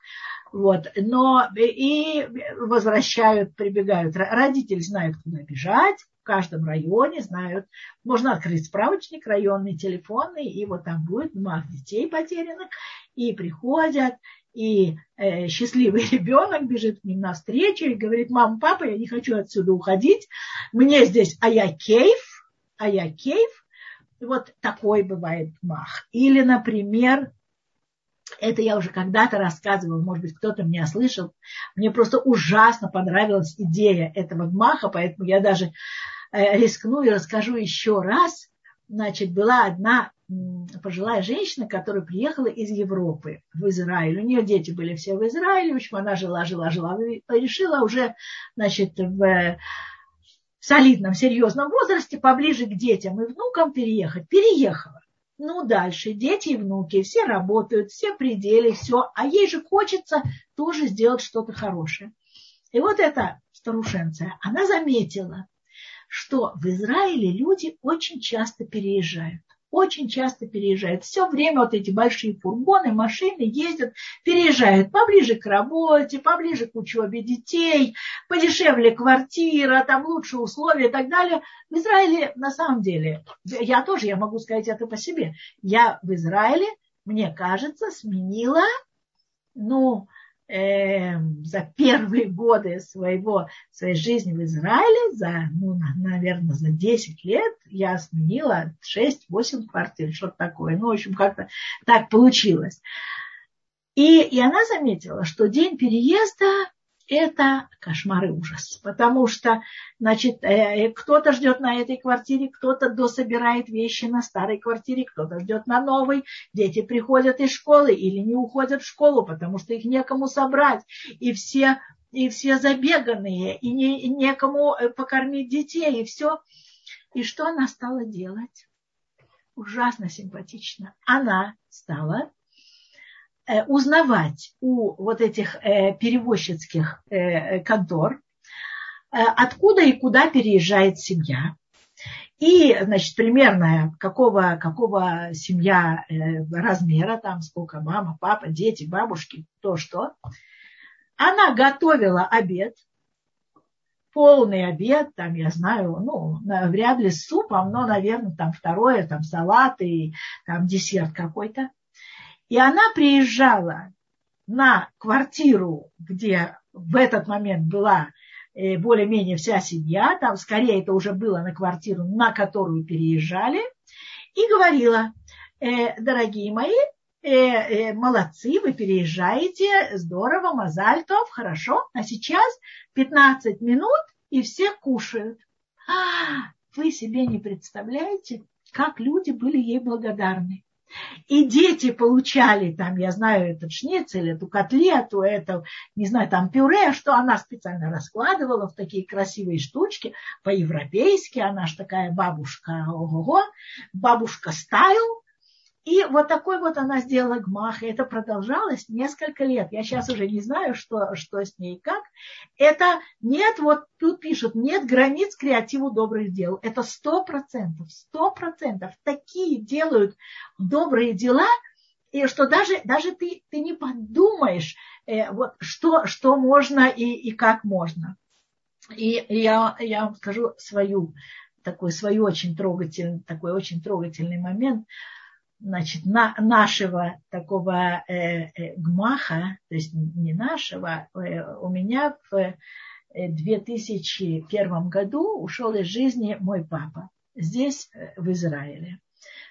Вот. Но и возвращают, прибегают. Родители знают, куда бежать, каждом районе знают. Можно открыть справочник районный, телефонный, и вот там будет мах детей потерянных. И приходят, и э, счастливый ребенок бежит к ним навстречу и говорит, мама, папа, я не хочу отсюда уходить, мне здесь, а я кейф, а я кейф. Вот такой бывает мах. Или, например, это я уже когда-то рассказывала, может быть, кто-то меня слышал. Мне просто ужасно понравилась идея этого гмаха, поэтому я даже рискну и расскажу еще раз. Значит, была одна пожилая женщина, которая приехала из Европы в Израиль. У нее дети были все в Израиле. В общем, она жила, жила, жила. Решила уже, значит, в солидном, серьезном возрасте, поближе к детям и внукам переехать. Переехала. Ну, дальше дети и внуки, все работают, все пределы, все. А ей же хочется тоже сделать что-то хорошее. И вот эта старушенция, она заметила, что в Израиле люди очень часто переезжают. Очень часто переезжают. Все время вот эти большие фургоны, машины ездят, переезжают поближе к работе, поближе к учебе детей, подешевле квартира, там лучшие условия и так далее. В Израиле на самом деле, я тоже, я могу сказать это по себе, я в Израиле, мне кажется, сменила, ну, э, за первые годы своего, своей жизни в Израиле, за, ну, наверное, за 10 лет я сменила 6-8 квартир, что-то такое. Ну, в общем, как-то так получилось. И, и она заметила, что день переезда это кошмар и ужас. Потому что, значит, э, кто-то ждет на этой квартире, кто-то дособирает вещи на старой квартире, кто-то ждет на новой. Дети приходят из школы или не уходят в школу, потому что их некому собрать. И все, и все забеганные, и, не, и некому э, покормить детей, и все. И что она стала делать? Ужасно симпатично. Она стала Э, узнавать у вот этих э, перевозческих э, контор, откуда и куда переезжает семья. И, значит, примерно какого, какого семья размера, там сколько мама, папа, дети, бабушки, то что. Она готовила обед, полный обед, там, я знаю, ну, вряд ли с супом, но, наверное, там второе, там салат и там десерт какой-то. И она приезжала на квартиру, где в этот момент была э, более-менее вся семья, там скорее это уже было на квартиру, на которую переезжали, и говорила, э, дорогие мои, э, молодцы, вы переезжаете, здорово, мазальтов, хорошо, а сейчас 15 минут, и все кушают. А, вы себе не представляете, как люди были ей благодарны. И дети получали там, я знаю, этот шницель, эту котлету, это, не знаю, там пюре, что она специально раскладывала в такие красивые штучки, по-европейски, она ж такая бабушка, ого-го, бабушка стайл, и вот такой вот она сделала гмах, и это продолжалось несколько лет. Я сейчас уже не знаю, что, что с ней и как. Это нет, вот тут пишут, нет границ креативу добрых дел. Это сто процентов, сто процентов. Такие делают добрые дела, и что даже, даже ты, ты не подумаешь, э, вот, что, что можно и, и как можно. И я, я вам скажу свою, такой, свой очень трогательный, такой очень трогательный момент значит, на, нашего такого э, э, гмаха, то есть не нашего, э, у меня в 2001 э, году ушел из жизни мой папа здесь, э, в Израиле.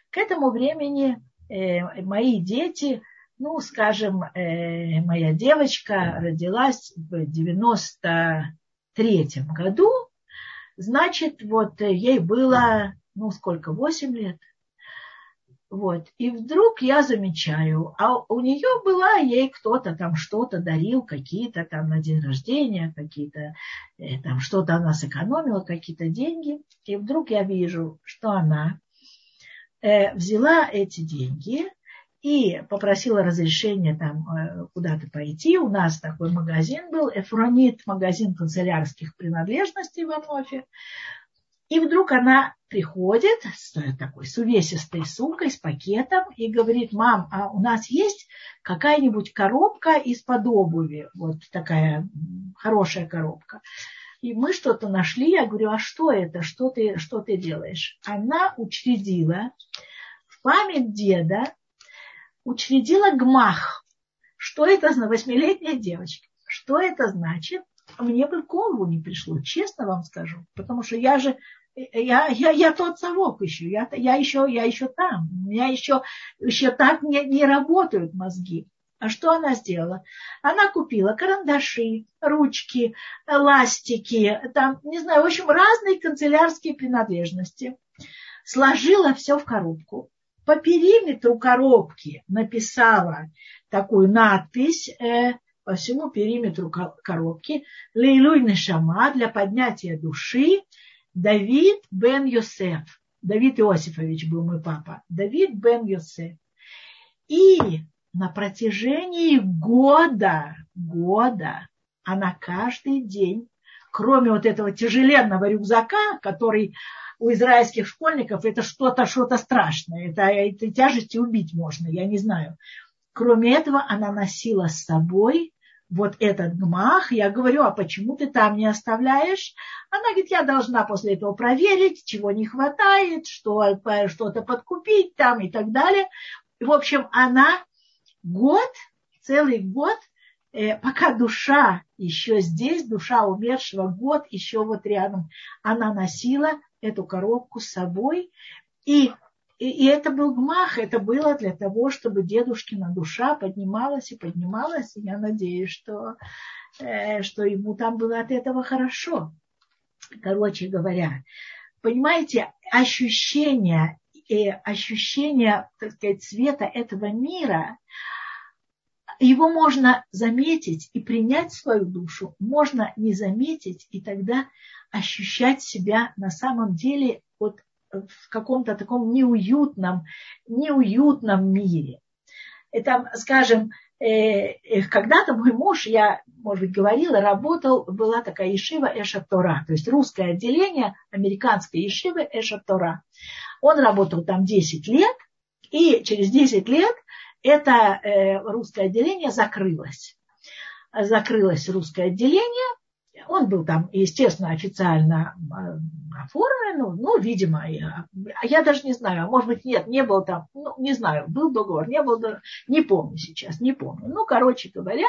К этому времени э, мои дети, ну, скажем, э, моя девочка родилась в 93 году, значит, вот ей было, ну, сколько, 8 лет – Вот. И вдруг я замечаю, а у нее была, ей кто-то там что-то дарил, какие-то там на день рождения, какие-то э, там что-то она сэкономила, какие-то деньги. И вдруг я вижу, что она э, взяла эти деньги и попросила разрешения там э, куда-то пойти. У нас такой магазин был, Эфронит, магазин канцелярских принадлежностей в Анофе. И вдруг она приходит с такой с увесистой сумкой, с пакетом и говорит, мам, а у нас есть какая-нибудь коробка из-под обуви? Вот такая хорошая коробка. И мы что-то нашли. Я говорю, а что это? Что ты, что ты делаешь? Она учредила в память деда, учредила гмах. Что это за восьмилетняя девочка? Что это значит? мне бы в голову не пришло, честно вам скажу. Потому что я же, я, я, я тот совок еще, я, я, еще, я еще там. У меня еще, еще так не, не работают мозги. А что она сделала? Она купила карандаши, ручки, ластики, там, не знаю, в общем, разные канцелярские принадлежности. Сложила все в коробку. По периметру коробки написала такую надпись э, по всему периметру коробки Лейлуй Нешама для поднятия души Давид бен Йосеф. Давид Иосифович был мой папа. Давид бен Йосеф. И на протяжении года, года, она каждый день, кроме вот этого тяжеленного рюкзака, который у израильских школьников это что-то, что-то страшное. Это, это тяжести убить можно, я не знаю. Кроме этого, она носила с собой вот этот гмах, я говорю, а почему ты там не оставляешь? Она говорит, я должна после этого проверить, чего не хватает, что, что-то подкупить там и так далее. И, в общем, она год, целый год, э, пока душа еще здесь, душа умершего, год еще вот рядом, она носила эту коробку с собой. И и, и это был гмах, это было для того, чтобы дедушкина душа поднималась и поднималась. И я надеюсь, что, э, что ему там было от этого хорошо. Короче говоря, понимаете, ощущение, э, ощущение так сказать, цвета этого мира, его можно заметить и принять свою душу, можно не заметить и тогда ощущать себя на самом деле вот в каком-то таком неуютном, неуютном мире. И там, скажем, э, э, когда-то мой муж, я, может быть, говорила, работал, была такая Ешива Эшатора, то есть русское отделение американской Ешивы Эшатора. Он работал там 10 лет, и через 10 лет это э, русское отделение закрылось. Закрылось русское отделение, он был там, естественно, официально э, оформлен, ну, ну видимо, я, я даже не знаю, а может быть, нет, не был там, ну, не знаю, был договор, не был договор, не помню сейчас, не помню. Ну, короче говоря,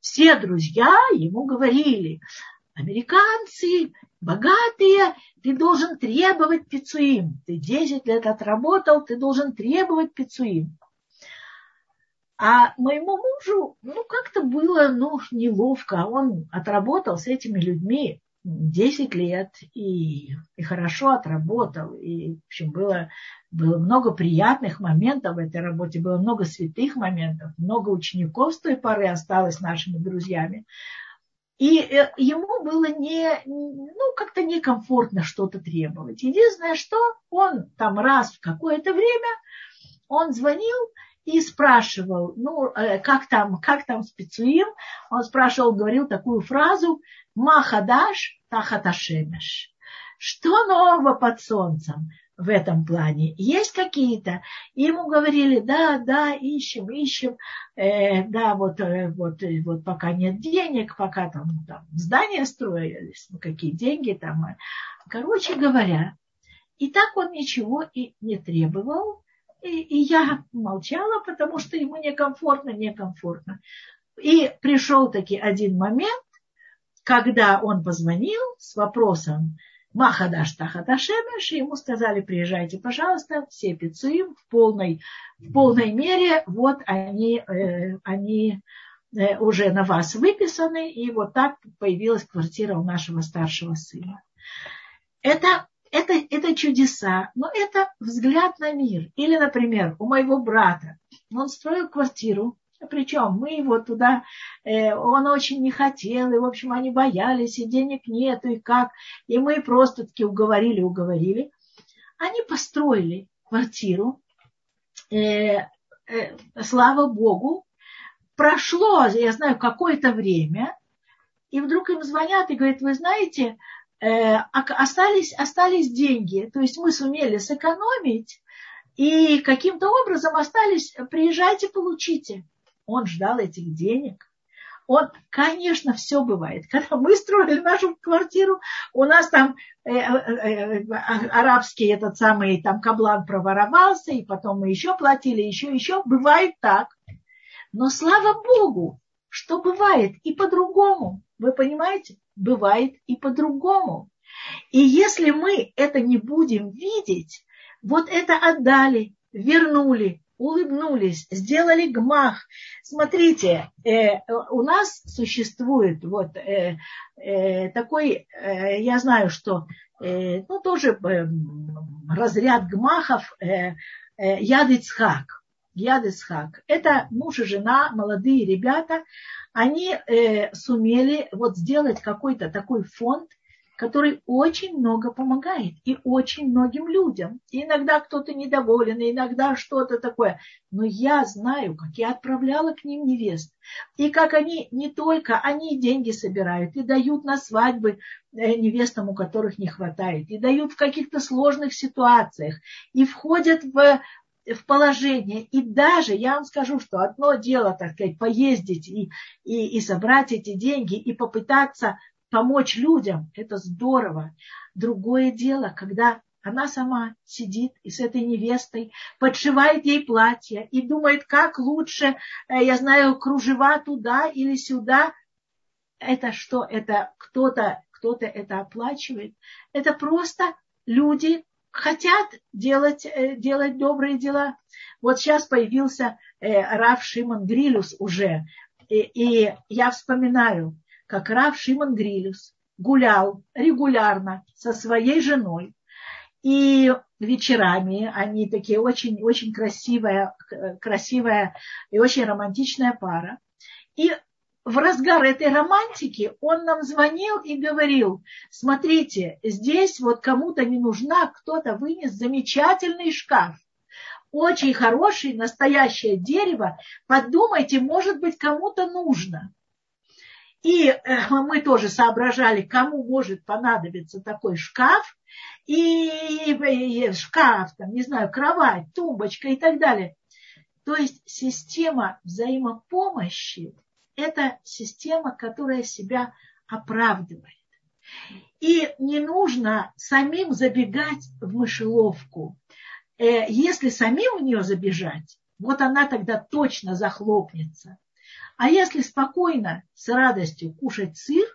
все друзья ему говорили, американцы, богатые, ты должен требовать пиццуим. Ты 10 лет отработал, ты должен требовать пиццуим. А моему мужу, ну, как-то было, ну, неловко. Он отработал с этими людьми 10 лет и, и хорошо отработал. И, в общем, было, было много приятных моментов в этой работе, было много святых моментов, много учеников с той поры осталось нашими друзьями. И э, ему было не, ну, как-то некомфортно что-то требовать. Единственное, что он там раз в какое-то время, он звонил и спрашивал, ну, э, как там, как там с Пицуим, он спрашивал, говорил такую фразу «Махадаш тахаташемеш». Что нового под солнцем в этом плане? Есть какие-то? Ему говорили, да, да, ищем, ищем, э, да, вот, э, вот, э, вот пока нет денег, пока там, там здания строились, ну, какие деньги там. Короче говоря, и так он ничего и не требовал, и, и я молчала, потому что ему некомфортно, некомфортно. И пришел таки один момент, когда он позвонил с вопросом Махадаш Тахаташемеш, и ему сказали, приезжайте, пожалуйста, все пиццуим в полной, в полной мере, вот они, э, они э, уже на вас выписаны, и вот так появилась квартира у нашего старшего сына. Это это, это чудеса, но это взгляд на мир. Или, например, у моего брата, он строил квартиру, причем мы его туда, э, он очень не хотел, и, в общем, они боялись, и денег нет, и как. И мы просто таки уговорили, уговорили. Они построили квартиру, э, э, слава Богу, прошло, я знаю, какое-то время, и вдруг им звонят и говорят, вы знаете, остались, остались деньги, то есть мы сумели сэкономить, и каким-то образом остались, приезжайте, получите. Он ждал этих денег. Он, конечно, все бывает. Когда мы строили нашу квартиру, у нас там э, э, э, арабский этот самый там каблан проворовался, и потом мы еще платили, еще, еще. Бывает так. Но слава Богу, что бывает и по-другому. Вы понимаете? Бывает и по-другому. И если мы это не будем видеть, вот это отдали, вернули, улыбнулись, сделали гмах. Смотрите, э, у нас существует вот э, э, такой, э, я знаю, что э, ну, тоже э, разряд гмахов э, э, Яд Ицхак. Яд. Это муж и жена, молодые ребята, они э, сумели вот сделать какой-то такой фонд, который очень много помогает и очень многим людям. И иногда кто-то недоволен, иногда что-то такое. Но я знаю, как я отправляла к ним невест. И как они не только, они деньги собирают и дают на свадьбы э, невестам, у которых не хватает, и дают в каких-то сложных ситуациях, и входят в в положение. И даже я вам скажу, что одно дело, так сказать, поездить и, и, и собрать эти деньги и попытаться помочь людям, это здорово. Другое дело, когда она сама сидит и с этой невестой подшивает ей платье и думает, как лучше, э, я знаю, кружева туда или сюда. Это что? Это кто-то кто-то это оплачивает. Это просто люди хотят делать, э, делать добрые дела. Вот сейчас появился э, Раф Шимон Грилюс уже. И, и я вспоминаю, как Рав Шимон Грилюс гулял регулярно со своей женой. И вечерами они такие очень, очень красивая, красивая и очень романтичная пара. И в разгар этой романтики он нам звонил и говорил, смотрите, здесь вот кому-то не нужна, кто-то вынес замечательный шкаф. Очень хороший, настоящее дерево. Подумайте, может быть, кому-то нужно. И э, мы тоже соображали, кому может понадобиться такой шкаф, и шкаф, там, не знаю, кровать, тумбочка и так далее. То есть система взаимопомощи – это система, которая себя оправдывает. И не нужно самим забегать в мышеловку. Э, если самим в нее забежать, вот она тогда точно захлопнется. А если спокойно, с радостью кушать сыр,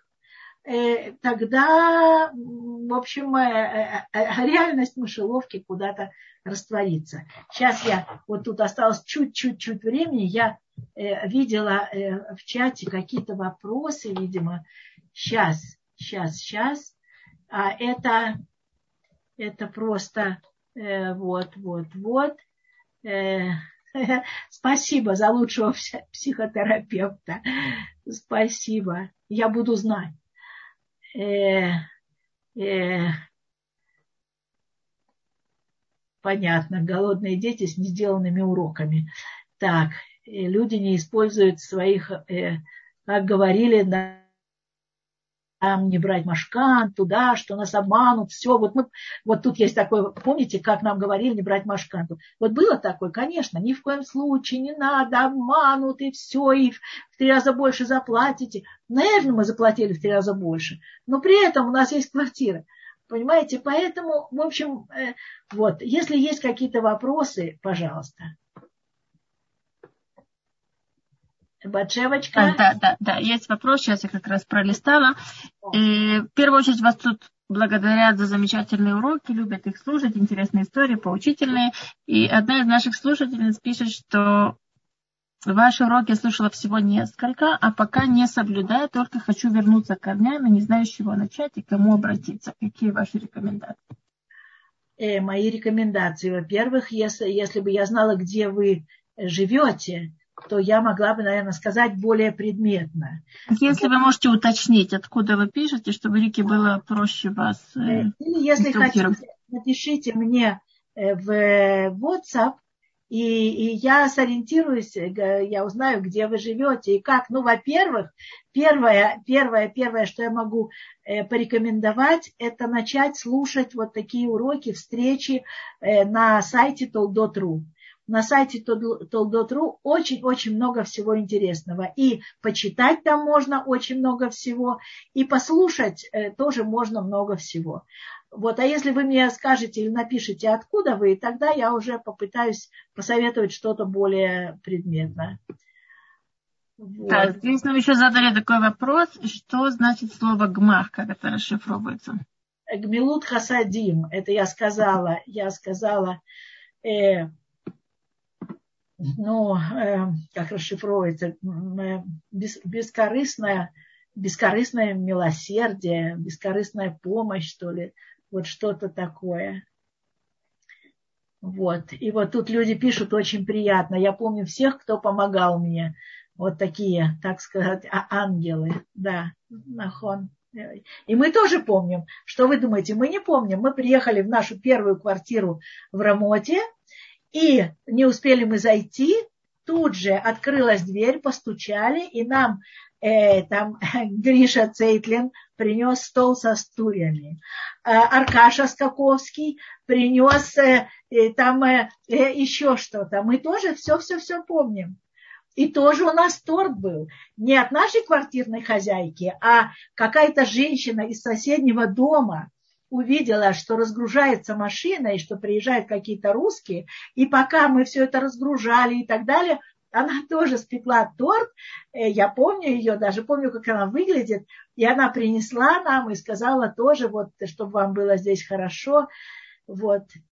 э, тогда, в общем, э, реальность мышеловки куда-то растворится. Сейчас я, вот тут осталось чуть-чуть-чуть времени, я видела в чате какие-то вопросы, видимо, сейчас, сейчас, сейчас. А это, это просто вот, вот, вот. Спасибо за лучшего психотерапевта. Спасибо. Я буду знать. Э, э, понятно. Голодные дети с несделанными уроками. Так, э, люди не используют своих, э, как говорили, на там не брать машкан, туда, что нас обманут, все. Вот, мы, вот тут есть такое, помните, как нам говорили, не брать машканту. Вот было такое, конечно, ни в коем случае не надо, обманут, и все, и в три раза больше заплатите. Наверное, мы заплатили в три раза больше, но при этом у нас есть квартира. Понимаете, поэтому, в общем, э, вот, если есть какие-то вопросы, пожалуйста. Батшевочка. Да, да, да, есть вопрос, сейчас я как раз пролистала. И в первую очередь вас тут благодарят за замечательные уроки, любят их слушать, интересные истории, поучительные. И одна из наших слушательниц пишет, что ваши уроки я слушала всего несколько, а пока не соблюдаю, только хочу вернуться к корням и не знаю, с чего начать и кому обратиться. Какие ваши рекомендации? э, мои рекомендации. Во-первых, если, если бы я знала, где вы живете, то я могла бы, наверное, сказать более предметно. Если вы можете уточнить, откуда вы пишете, чтобы Рике было проще вас э, э Или если хотите, напишите мне э, в WhatsApp, и, и я сориентируюсь, э, я узнаю, где вы живете и как. Ну, во-первых, первое, первое, первое, что я могу э, порекомендовать, это начать слушать вот такие уроки, встречи э, на сайте Толдот.ру. На сайте Толдот.ру очень-очень много всего интересного. И почитать там можно очень много всего, и послушать тоже можно много всего. Вот, а если вы мне скажете или напишите, откуда вы, тогда я уже попытаюсь посоветовать что-то более предметное. Вот. Так, здесь нам еще задали такой вопрос, что значит слово гмах, как это расшифровывается? Гмилут хасадим, это я сказала, я сказала, э, ну, э, как расшифровывается, э, бес, бескорыстное, бескорыстное милосердие, бескорыстная помощь, что ли, вот что-то такое. Вот. И вот тут люди пишут очень приятно. Я помню всех, кто помогал мне. Вот такие, так сказать, а, ангелы. Да, нахон. И мы тоже помним. Что вы думаете? Мы не помним. Мы приехали в нашу первую квартиру в Рамоте, и не успели мы зайти, тут же открылась дверь, постучали, и нам э, там Гриша Цейтлин принес стол со стульями. Э, Аркаша Скаковский принес э, там э, э, еще что-то. Мы тоже все-все-все помним. И тоже у нас торт был. Не от нашей квартирной хозяйки, а какая-то женщина из соседнего дома увидела, что разгружается машина и что приезжают какие-то русские. И пока мы все это разгружали и так далее, она тоже спекла торт. Э, я помню ее, даже помню, как она выглядит. И она принесла нам и сказала тоже, вот, чтобы вам было здесь хорошо. Вот.